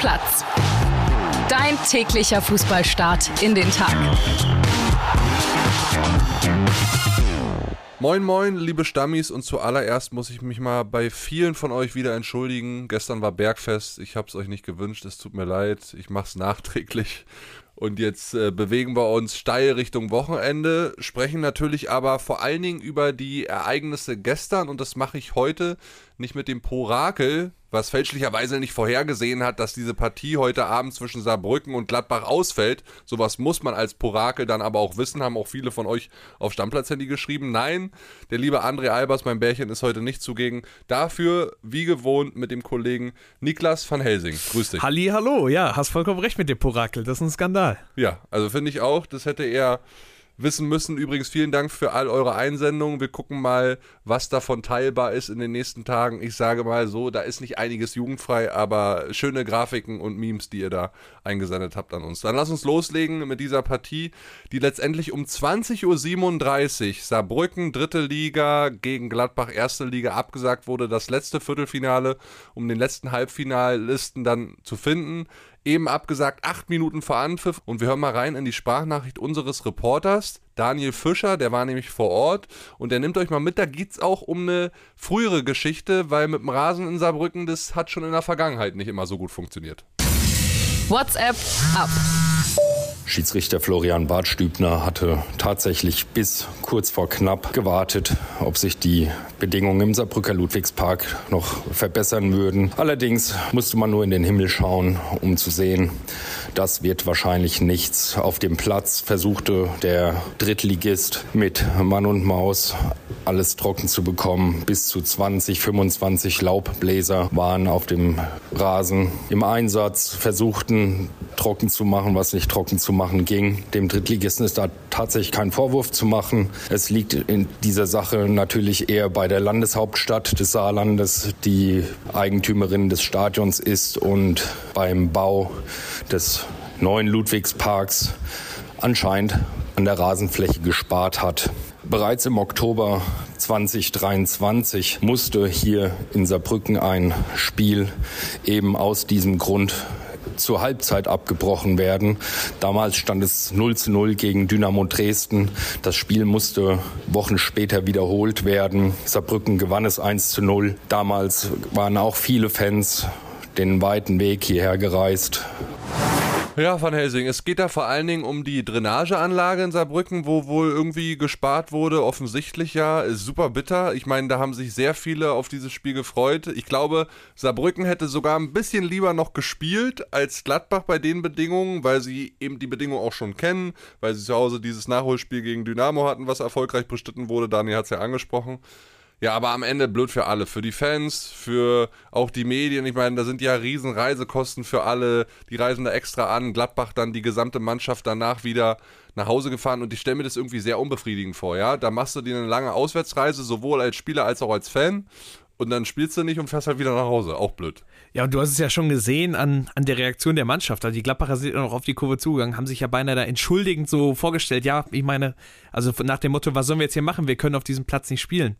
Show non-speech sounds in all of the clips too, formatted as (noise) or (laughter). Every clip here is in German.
Platz. Dein täglicher Fußballstart in den Tag. Moin moin, liebe Stammis und zuallererst muss ich mich mal bei vielen von euch wieder entschuldigen. Gestern war Bergfest, ich habe es euch nicht gewünscht, es tut mir leid, ich mache es nachträglich. Und jetzt äh, bewegen wir uns steil Richtung Wochenende, sprechen natürlich aber vor allen Dingen über die Ereignisse gestern und das mache ich heute nicht mit dem Porakel, was fälschlicherweise nicht vorhergesehen hat, dass diese Partie heute Abend zwischen Saarbrücken und Gladbach ausfällt. Sowas muss man als Porakel dann aber auch wissen, haben auch viele von euch auf Stammplatz-Handy geschrieben. Nein, der liebe André Albers, mein Bärchen, ist heute nicht zugegen. Dafür, wie gewohnt, mit dem Kollegen Niklas van Helsing. Grüß dich. Halli, hallo, ja, hast vollkommen recht mit dem Porakel, das ist ein Skandal. Ja, also finde ich auch, das hätte er wissen müssen. Übrigens vielen Dank für all eure Einsendungen. Wir gucken mal, was davon teilbar ist in den nächsten Tagen. Ich sage mal so, da ist nicht einiges jugendfrei, aber schöne Grafiken und Memes, die ihr da eingesendet habt an uns. Dann lass uns loslegen mit dieser Partie, die letztendlich um 20.37 Uhr Saarbrücken, dritte Liga gegen Gladbach, erste Liga abgesagt wurde. Das letzte Viertelfinale, um den letzten Halbfinalisten dann zu finden eben abgesagt, acht Minuten vor Anpfiff. Und wir hören mal rein in die Sprachnachricht unseres Reporters, Daniel Fischer, der war nämlich vor Ort. Und der nimmt euch mal mit, da geht es auch um eine frühere Geschichte, weil mit dem Rasen in Saarbrücken, das hat schon in der Vergangenheit nicht immer so gut funktioniert. WhatsApp ab. Schiedsrichter Florian Bartstübner hatte tatsächlich bis kurz vor knapp gewartet, ob sich die Bedingungen im Saarbrücker Ludwigspark noch verbessern würden. Allerdings musste man nur in den Himmel schauen, um zu sehen, das wird wahrscheinlich nichts. Auf dem Platz versuchte der Drittligist mit Mann und Maus alles trocken zu bekommen. Bis zu 20, 25 Laubbläser waren auf dem Rasen im Einsatz, versuchten trocken zu machen, was nicht trocken zu machen ging. Dem Drittligisten ist da tatsächlich kein Vorwurf zu machen. Es liegt in dieser Sache natürlich eher bei der Landeshauptstadt des Saarlandes, die Eigentümerin des Stadions ist und beim Bau des neuen Ludwigsparks anscheinend an der Rasenfläche gespart hat. Bereits im Oktober 2023 musste hier in Saarbrücken ein Spiel eben aus diesem Grund zur Halbzeit abgebrochen werden. Damals stand es 0 zu 0 gegen Dynamo Dresden. Das Spiel musste Wochen später wiederholt werden. Saarbrücken gewann es 1 zu 0. Damals waren auch viele Fans den weiten Weg hierher gereist. Ja, Van Helsing, es geht da vor allen Dingen um die Drainageanlage in Saarbrücken, wo wohl irgendwie gespart wurde, offensichtlich ja, ist super bitter. Ich meine, da haben sich sehr viele auf dieses Spiel gefreut. Ich glaube, Saarbrücken hätte sogar ein bisschen lieber noch gespielt als Gladbach bei den Bedingungen, weil sie eben die Bedingungen auch schon kennen, weil sie zu Hause dieses Nachholspiel gegen Dynamo hatten, was erfolgreich bestritten wurde. Daniel hat es ja angesprochen. Ja, aber am Ende blöd für alle. Für die Fans, für auch die Medien. Ich meine, da sind ja riesen Reisekosten für alle. Die reisen da extra an. Gladbach dann die gesamte Mannschaft danach wieder nach Hause gefahren. Und ich stelle mir das irgendwie sehr unbefriedigend vor, ja. Da machst du dir eine lange Auswärtsreise, sowohl als Spieler als auch als Fan. Und dann spielst du nicht und fährst halt wieder nach Hause. Auch blöd. Ja, und du hast es ja schon gesehen an, an der Reaktion der Mannschaft. Also die Gladbacher sind ja noch auf die Kurve zugegangen, haben sich ja beinahe da entschuldigend so vorgestellt. Ja, ich meine, also nach dem Motto, was sollen wir jetzt hier machen? Wir können auf diesem Platz nicht spielen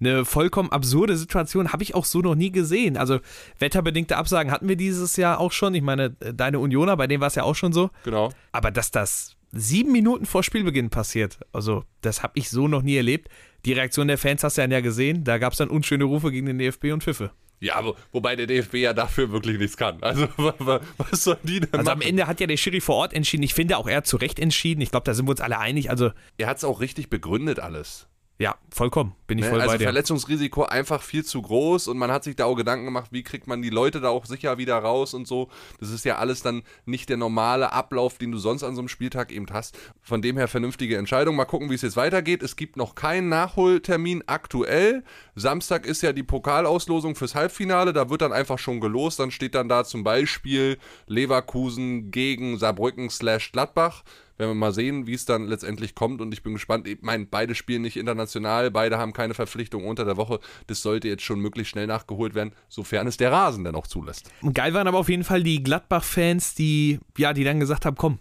eine vollkommen absurde Situation habe ich auch so noch nie gesehen. Also wetterbedingte Absagen hatten wir dieses Jahr auch schon. Ich meine, deine Unioner, bei denen war es ja auch schon so. Genau. Aber dass das sieben Minuten vor Spielbeginn passiert, also das habe ich so noch nie erlebt. Die Reaktion der Fans hast du ja gesehen. Da gab es dann unschöne Rufe gegen den DFB und Pfiffe. Ja, wo, wobei der DFB ja dafür wirklich nichts kann. Also, (laughs) was soll die denn Also machen? am Ende hat ja der Schiri vor Ort entschieden. Ich finde auch, er hat zu Recht entschieden. Ich glaube, da sind wir uns alle einig. Also, er hat es auch richtig begründet alles. Ja, vollkommen. Bin ich ne? voll also bei dir. Verletzungsrisiko einfach viel zu groß und man hat sich da auch Gedanken gemacht, wie kriegt man die Leute da auch sicher wieder raus und so. Das ist ja alles dann nicht der normale Ablauf, den du sonst an so einem Spieltag eben hast. Von dem her vernünftige Entscheidung. Mal gucken, wie es jetzt weitergeht. Es gibt noch keinen Nachholtermin aktuell. Samstag ist ja die Pokalauslosung fürs Halbfinale. Da wird dann einfach schon gelost. Dann steht dann da zum Beispiel Leverkusen gegen Saarbrücken slash Gladbach werden wir mal sehen, wie es dann letztendlich kommt. Und ich bin gespannt. Ich meine, beide spielen nicht international, beide haben keine Verpflichtung unter der Woche. Das sollte jetzt schon möglichst schnell nachgeholt werden, sofern es der Rasen denn auch zulässt. Geil waren aber auf jeden Fall die Gladbach-Fans, die, ja, die dann gesagt haben, komm,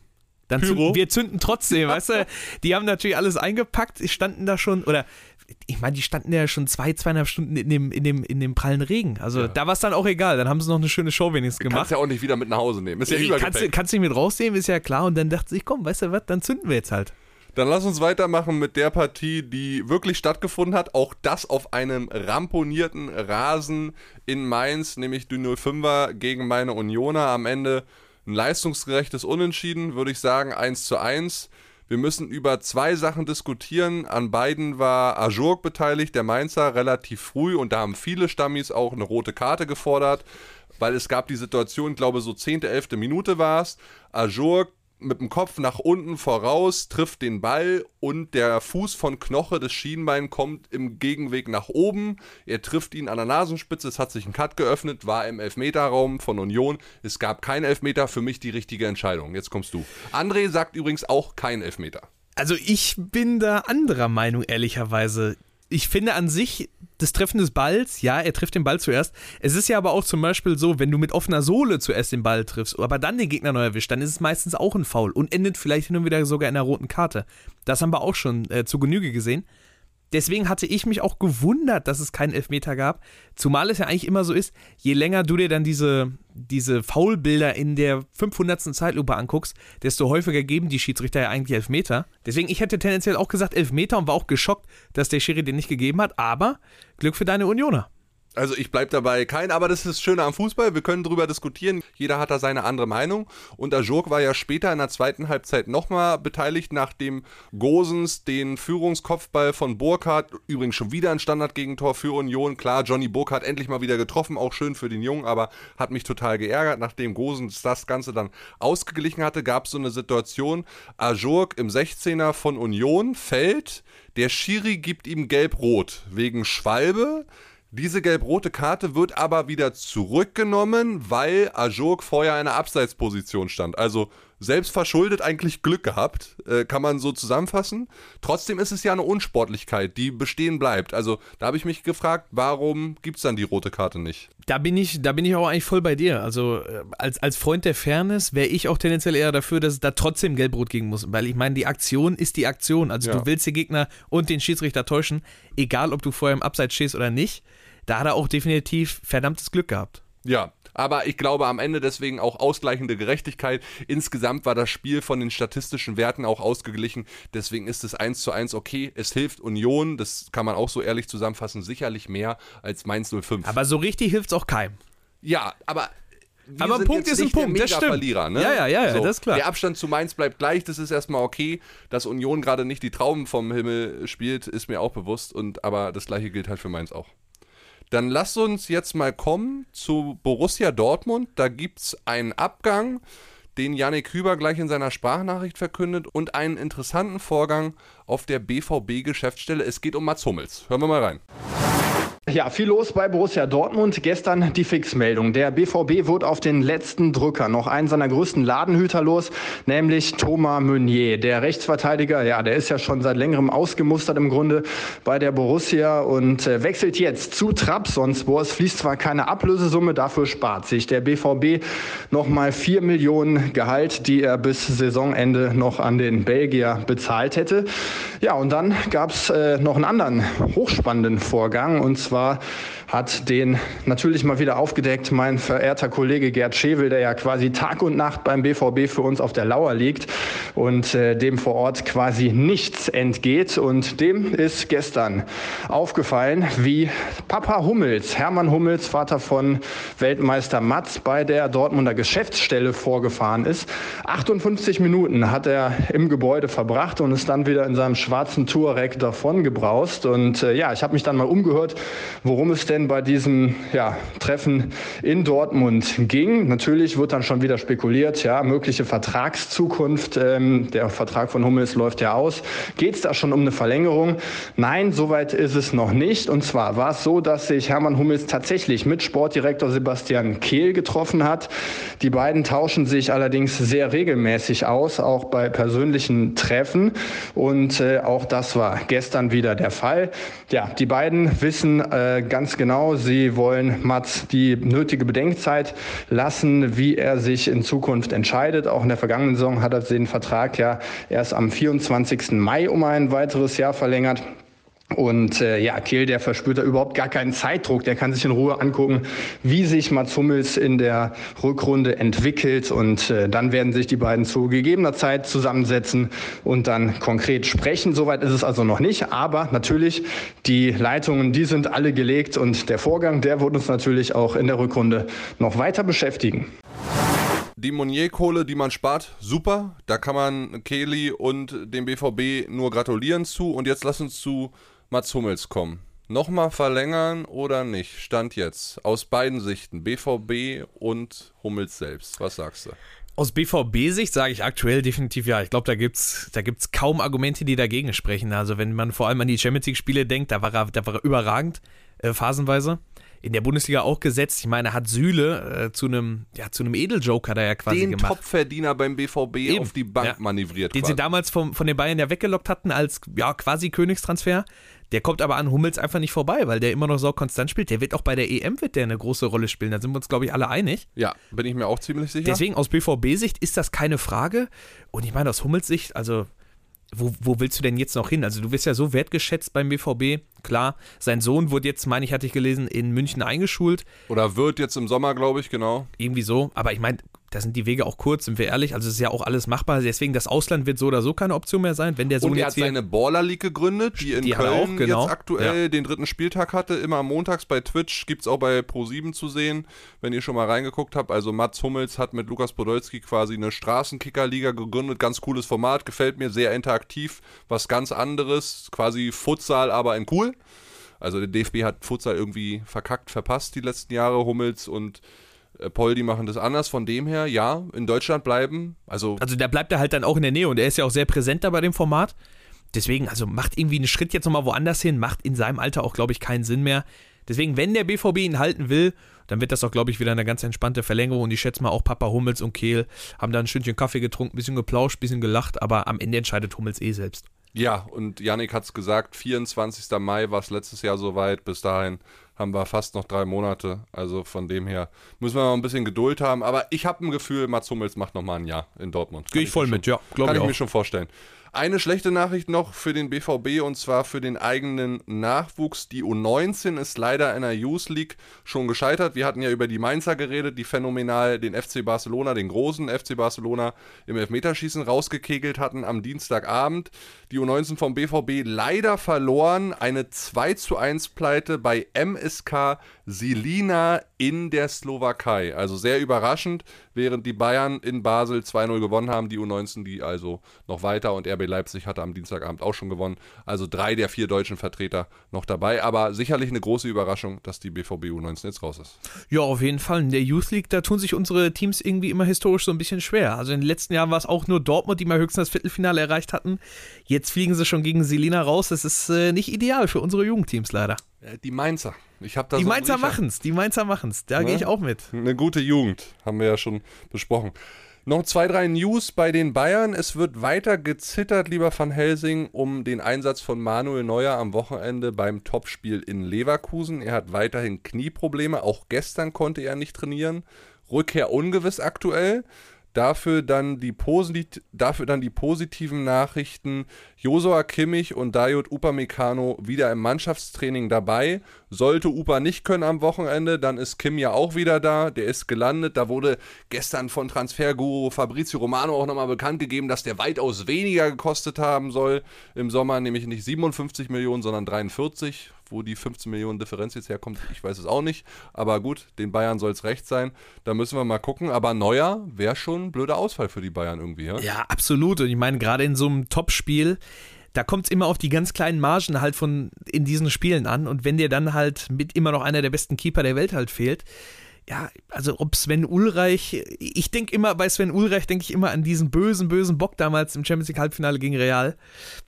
dann zünden, wir zünden trotzdem, weißt du? (laughs) Die haben natürlich alles eingepackt, standen da schon, oder ich meine, die standen ja schon zwei, zweieinhalb Stunden in dem, in dem, in dem prallen Regen. Also ja. da war es dann auch egal. Dann haben sie noch eine schöne Show wenigstens gemacht. Kannst ja auch nicht wieder mit nach Hause nehmen. Ist ja Ey, kannst, kannst du nicht mit rausnehmen, ist ja klar. Und dann dachte ich, komm, weißt du was, dann zünden wir jetzt halt. Dann lass uns weitermachen mit der Partie, die wirklich stattgefunden hat. Auch das auf einem ramponierten Rasen in Mainz, nämlich die 05er gegen meine Unioner. Am Ende ein leistungsgerechtes Unentschieden, würde ich sagen, 1 zu 1. Wir müssen über zwei Sachen diskutieren. An beiden war Ajurk beteiligt, der Mainzer, relativ früh und da haben viele Stammis auch eine rote Karte gefordert, weil es gab die Situation, ich glaube so 10., 11. Minute war es. Ajurk mit dem Kopf nach unten voraus, trifft den Ball und der Fuß von Knoche des Schienbein kommt im Gegenweg nach oben. Er trifft ihn an der Nasenspitze, es hat sich ein Cut geöffnet, war im Elfmeterraum von Union. Es gab keinen Elfmeter, für mich die richtige Entscheidung. Jetzt kommst du. André sagt übrigens auch kein Elfmeter. Also ich bin da anderer Meinung, ehrlicherweise ich finde an sich das Treffen des Balls, ja, er trifft den Ball zuerst. Es ist ja aber auch zum Beispiel so, wenn du mit offener Sohle zuerst den Ball triffst, aber dann den Gegner neu erwischt, dann ist es meistens auch ein Foul und endet vielleicht hin und wieder sogar in einer roten Karte. Das haben wir auch schon äh, zu Genüge gesehen. Deswegen hatte ich mich auch gewundert, dass es keinen Elfmeter gab. Zumal es ja eigentlich immer so ist, je länger du dir dann diese, diese Foulbilder in der 500. Zeitlupe anguckst, desto häufiger geben die Schiedsrichter ja eigentlich Elfmeter. Deswegen, ich hätte tendenziell auch gesagt Elfmeter und war auch geschockt, dass der Schiri den nicht gegeben hat. Aber Glück für deine Unioner. Also ich bleibe dabei kein, aber das ist das Schöne am Fußball, wir können drüber diskutieren, jeder hat da seine andere Meinung. Und Ajurk war ja später in der zweiten Halbzeit nochmal beteiligt, nachdem Gosens den Führungskopfball von Burkhardt, übrigens schon wieder ein Standardgegentor für Union, klar, Johnny Burkhardt endlich mal wieder getroffen, auch schön für den Jungen, aber hat mich total geärgert, nachdem Gosens das Ganze dann ausgeglichen hatte, gab es so eine Situation, Ajurk im 16er von Union fällt, der Schiri gibt ihm gelb-rot wegen Schwalbe, diese gelb-rote Karte wird aber wieder zurückgenommen, weil Ajok vorher in einer Abseitsposition stand. Also selbst verschuldet eigentlich Glück gehabt, äh, kann man so zusammenfassen. Trotzdem ist es ja eine Unsportlichkeit, die bestehen bleibt. Also da habe ich mich gefragt, warum gibt es dann die rote Karte nicht? Da bin ich, da bin ich auch eigentlich voll bei dir. Also äh, als, als Freund der Fairness wäre ich auch tendenziell eher dafür, dass es da trotzdem gelb-rot gehen muss. Weil ich meine, die Aktion ist die Aktion. Also ja. du willst den Gegner und den Schiedsrichter täuschen, egal ob du vorher im Abseits stehst oder nicht da hat er auch definitiv verdammtes Glück gehabt. Ja, aber ich glaube am Ende deswegen auch ausgleichende Gerechtigkeit. Insgesamt war das Spiel von den statistischen Werten auch ausgeglichen. Deswegen ist es 1 zu 1 okay. Es hilft Union, das kann man auch so ehrlich zusammenfassen, sicherlich mehr als Mainz 05. Aber so richtig hilft es auch keinem. Ja, aber wir aber ein Punkt ist ein Punkt, das stimmt. Verlierer, ne? Ja, ja, ja, ja so. das ist klar. Der Abstand zu Mainz bleibt gleich, das ist erstmal okay. Dass Union gerade nicht die Trauben vom Himmel spielt, ist mir auch bewusst. Und, aber das gleiche gilt halt für Mainz auch. Dann lass uns jetzt mal kommen zu Borussia Dortmund. Da gibt es einen Abgang, den Yannick Hüber gleich in seiner Sprachnachricht verkündet und einen interessanten Vorgang auf der BVB-Geschäftsstelle. Es geht um Mats Hummels. Hören wir mal rein. Ja, viel los bei Borussia Dortmund. Gestern die Fixmeldung. Der BVB wurde auf den letzten Drücker noch einen seiner größten Ladenhüter los, nämlich Thomas Meunier. Der Rechtsverteidiger, ja, der ist ja schon seit längerem ausgemustert im Grunde bei der Borussia und äh, wechselt jetzt zu Trabzonspor. Es fließt zwar keine Ablösesumme, dafür spart sich der BVB nochmal vier Millionen Gehalt, die er bis Saisonende noch an den Belgier bezahlt hätte. Ja, und dann gab's äh, noch einen anderen hochspannenden Vorgang und zwar hat den natürlich mal wieder aufgedeckt mein verehrter Kollege Gerd Schevel, der ja quasi Tag und Nacht beim BVB für uns auf der Lauer liegt und äh, dem vor Ort quasi nichts entgeht. Und dem ist gestern aufgefallen, wie Papa Hummels, Hermann Hummels, Vater von Weltmeister Matz, bei der Dortmunder Geschäftsstelle vorgefahren ist. 58 Minuten hat er im Gebäude verbracht und ist dann wieder in seinem schwarzen Touareg davon gebraust. Und äh, ja, ich habe mich dann mal umgehört, worum es denn bei diesem ja, Treffen in Dortmund ging. Natürlich wird dann schon wieder spekuliert, ja, mögliche Vertragszukunft. Ähm, der Vertrag von Hummels läuft ja aus. Geht es da schon um eine Verlängerung? Nein, soweit ist es noch nicht. Und zwar war es so, dass sich Hermann Hummels tatsächlich mit Sportdirektor Sebastian Kehl getroffen hat. Die beiden tauschen sich allerdings sehr regelmäßig aus, auch bei persönlichen Treffen. Und äh, auch das war gestern wieder der Fall. Ja, die beiden wissen äh, ganz genau, sie wollen Mats die nötige Bedenkzeit lassen, wie er sich in Zukunft entscheidet. Auch in der vergangenen Saison hat er den Vertrag ja erst am 24. Mai um ein weiteres Jahr verlängert. Und äh, ja, Kehl, der verspürt da überhaupt gar keinen Zeitdruck. Der kann sich in Ruhe angucken, wie sich Mats Hummels in der Rückrunde entwickelt. Und äh, dann werden sich die beiden zu gegebener Zeit zusammensetzen und dann konkret sprechen. Soweit ist es also noch nicht. Aber natürlich, die Leitungen, die sind alle gelegt. Und der Vorgang, der wird uns natürlich auch in der Rückrunde noch weiter beschäftigen. Die Monier-Kohle, die man spart, super. Da kann man Kelly und dem BVB nur gratulieren zu. Und jetzt lass uns zu Mats Hummels kommen. Nochmal verlängern oder nicht? Stand jetzt. Aus beiden Sichten, BVB und Hummels selbst. Was sagst du? Aus BVB-Sicht sage ich aktuell definitiv ja. Ich glaube, da gibt es da gibt's kaum Argumente, die dagegen sprechen. Also, wenn man vor allem an die Champions League-Spiele denkt, da war er, da war er überragend, äh, phasenweise. In der Bundesliga auch gesetzt. Ich meine, hat Sühle äh, zu einem ja, zu einem Edeljoker da ja quasi Den gemacht. Topverdiener beim BVB Eben. auf die Bank Ja. manövriert. den sie quasi. damals vom, von den Bayern ja weggelockt hatten als ja, quasi Königstransfer. Der kommt aber an Hummels einfach nicht vorbei, weil der immer noch so konstant spielt. Der wird auch bei der EM wird der eine große Rolle spielen. Da sind wir uns, glaube ich, alle einig. ja, bin ich mir auch ziemlich sicher. Deswegen aus BVB-Sicht ist das keine Frage. Und ich meine, aus Hummels Sicht, also wo, wo willst du denn jetzt noch hin? Also du wirst ja so wertgeschätzt beim BVB. Klar, sein Sohn wurde jetzt, meine ich, hatte ich gelesen, in München eingeschult. Oder wird jetzt im Sommer, glaube ich, genau. Irgendwie so. Aber ich meine, da sind die Wege auch kurz, sind wir ehrlich. Also es ist ja auch alles machbar. Deswegen, das Ausland wird so oder so keine Option mehr sein. Wenn der Sohn Und er hat seine Baller League gegründet, die in Die Köln auch, genau. jetzt aktuell den dritten Spieltag hatte. Immer montags bei Twitch, gibt es auch bei Pro7 zu sehen, wenn ihr schon mal reingeguckt habt. Also Mats Hummels hat mit Lukas Podolski quasi eine Straßenkicker-Liga gegründet. Ganz cooles Format, gefällt mir, sehr interaktiv, was ganz anderes. Quasi Futsal, aber in cool. Also der DFB hat Futsal irgendwie verkackt, verpasst die letzten Jahre. Hummels und äh, Poldi machen das anders. Von dem her, ja, in Deutschland bleiben. Also Also da bleibt er halt dann auch in der Nähe und er ist ja auch sehr präsent da bei dem Format. Deswegen, also macht irgendwie einen Schritt jetzt nochmal woanders hin, macht in seinem Alter auch, glaube ich, keinen Sinn mehr. Deswegen, wenn der BVB ihn halten will, dann wird das auch, glaube ich, wieder eine ganz entspannte Verlängerung. Und ich schätze mal auch Papa Hummels und Kehl haben da ein Stündchen Kaffee getrunken, bisschen geplauscht, bisschen gelacht, aber am Ende entscheidet Hummels eh selbst. Ja, und Yannick hat es gesagt, 24. Mai war es letztes Jahr soweit. Bis dahin haben wir fast noch drei Monate. Also von dem her müssen wir noch ein bisschen Geduld haben. Aber ich habe ein Gefühl, Mats Hummels macht noch mal ein Jahr in Dortmund. Gehe ich voll mir mit, schon, ja, glaube Kann ich ich mir auch. schon vorstellen. Eine schlechte Nachricht noch für den BVB und zwar für den eigenen Nachwuchs. Die U19 ist leider in der Youth League schon gescheitert. Wir hatten ja über die Mainzer geredet, die phänomenal den FC Barcelona, den großen FC Barcelona im Elfmeterschießen rausgekegelt hatten am Dienstagabend. Die U19 vom BVB leider verloren. Eine 2 zu 1 Pleite bei MSK Silina in der Slowakei. Also sehr überraschend, während die Bayern in Basel 2-0 gewonnen haben, die U19 die also noch weiter und RB Leipzig hatte am Dienstagabend auch schon gewonnen. Also drei der vier deutschen Vertreter noch dabei, aber sicherlich eine große Überraschung, dass die BVB U19 jetzt raus ist. Ja, auf jeden Fall. In der Youth League, da tun sich unsere Teams irgendwie immer historisch so ein bisschen schwer. Also in den letzten Jahren war es auch nur Dortmund, die mal höchstens das Viertelfinale erreicht hatten. Jetzt fliegen sie schon gegen Selina raus. Das ist äh, nicht ideal für unsere Jugendteams leider. Äh, Die Mainzer. Ich habe da Die so Mainzer machen's, die Mainzer machen's. Da Ne? gehe ich auch mit. Eine gute Jugend, haben wir ja schon besprochen. Noch zwei, drei News bei den Bayern. Es wird weiter gezittert, lieber Van Helsing, um den Einsatz von Manuel Neuer am Wochenende beim Topspiel in Leverkusen. Er hat weiterhin Knieprobleme. Auch gestern konnte er nicht trainieren. Rückkehr ungewiss aktuell. Dafür dann die, posit dafür dann die positiven Nachrichten. Josua Kimmich und Dayot Upamecano wieder im Mannschaftstraining dabei. Sollte Upa nicht können am Wochenende, dann ist Kim ja auch wieder da. Der ist gelandet. Da wurde gestern von Transferguru Fabrizio Romano auch nochmal bekannt gegeben, dass der weitaus weniger gekostet haben soll im Sommer, nämlich nicht 57 Millionen, sondern 43. Wo die 15 Millionen Differenz jetzt herkommt, ich weiß es auch nicht. Aber gut, den Bayern soll es recht sein. Da müssen wir mal gucken. Aber Neuer wäre schon ein blöder Ausfall für die Bayern irgendwie, ja? Ja, absolut. Und ich meine, gerade in so einem Topspiel, da kommt es immer auf die ganz kleinen Margen halt von in diesen Spielen an. Und wenn dir dann halt mit immer noch einer der besten Keeper der Welt halt fehlt, ja, also ob Sven Ulreich, ich denke immer, bei Sven Ulreich denke ich immer an diesen bösen, bösen Bock damals im Champions League Halbfinale gegen Real.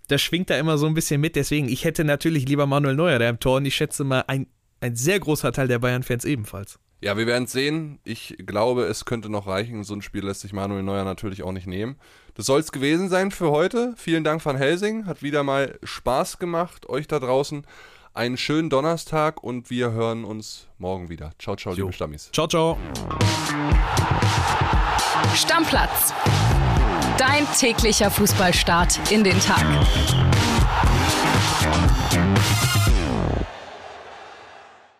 Das schwingt da immer so ein bisschen mit. Deswegen, ich hätte natürlich lieber Manuel Neuer da im Tor und ich schätze mal, ein, ein sehr großer Teil der Bayern-Fans ebenfalls. Ja, wir werden sehen. Ich glaube, es könnte noch reichen. So ein Spiel lässt sich Manuel Neuer natürlich auch nicht nehmen. Das soll es gewesen sein für heute. Vielen Dank Van Helsing. Hat wieder mal Spaß gemacht. Euch da draußen einen schönen Donnerstag und wir hören uns morgen wieder. Ciao, ciao, liebe Stammis. Ciao, ciao. Stammplatz. Dein täglicher Fußballstart in den Tag.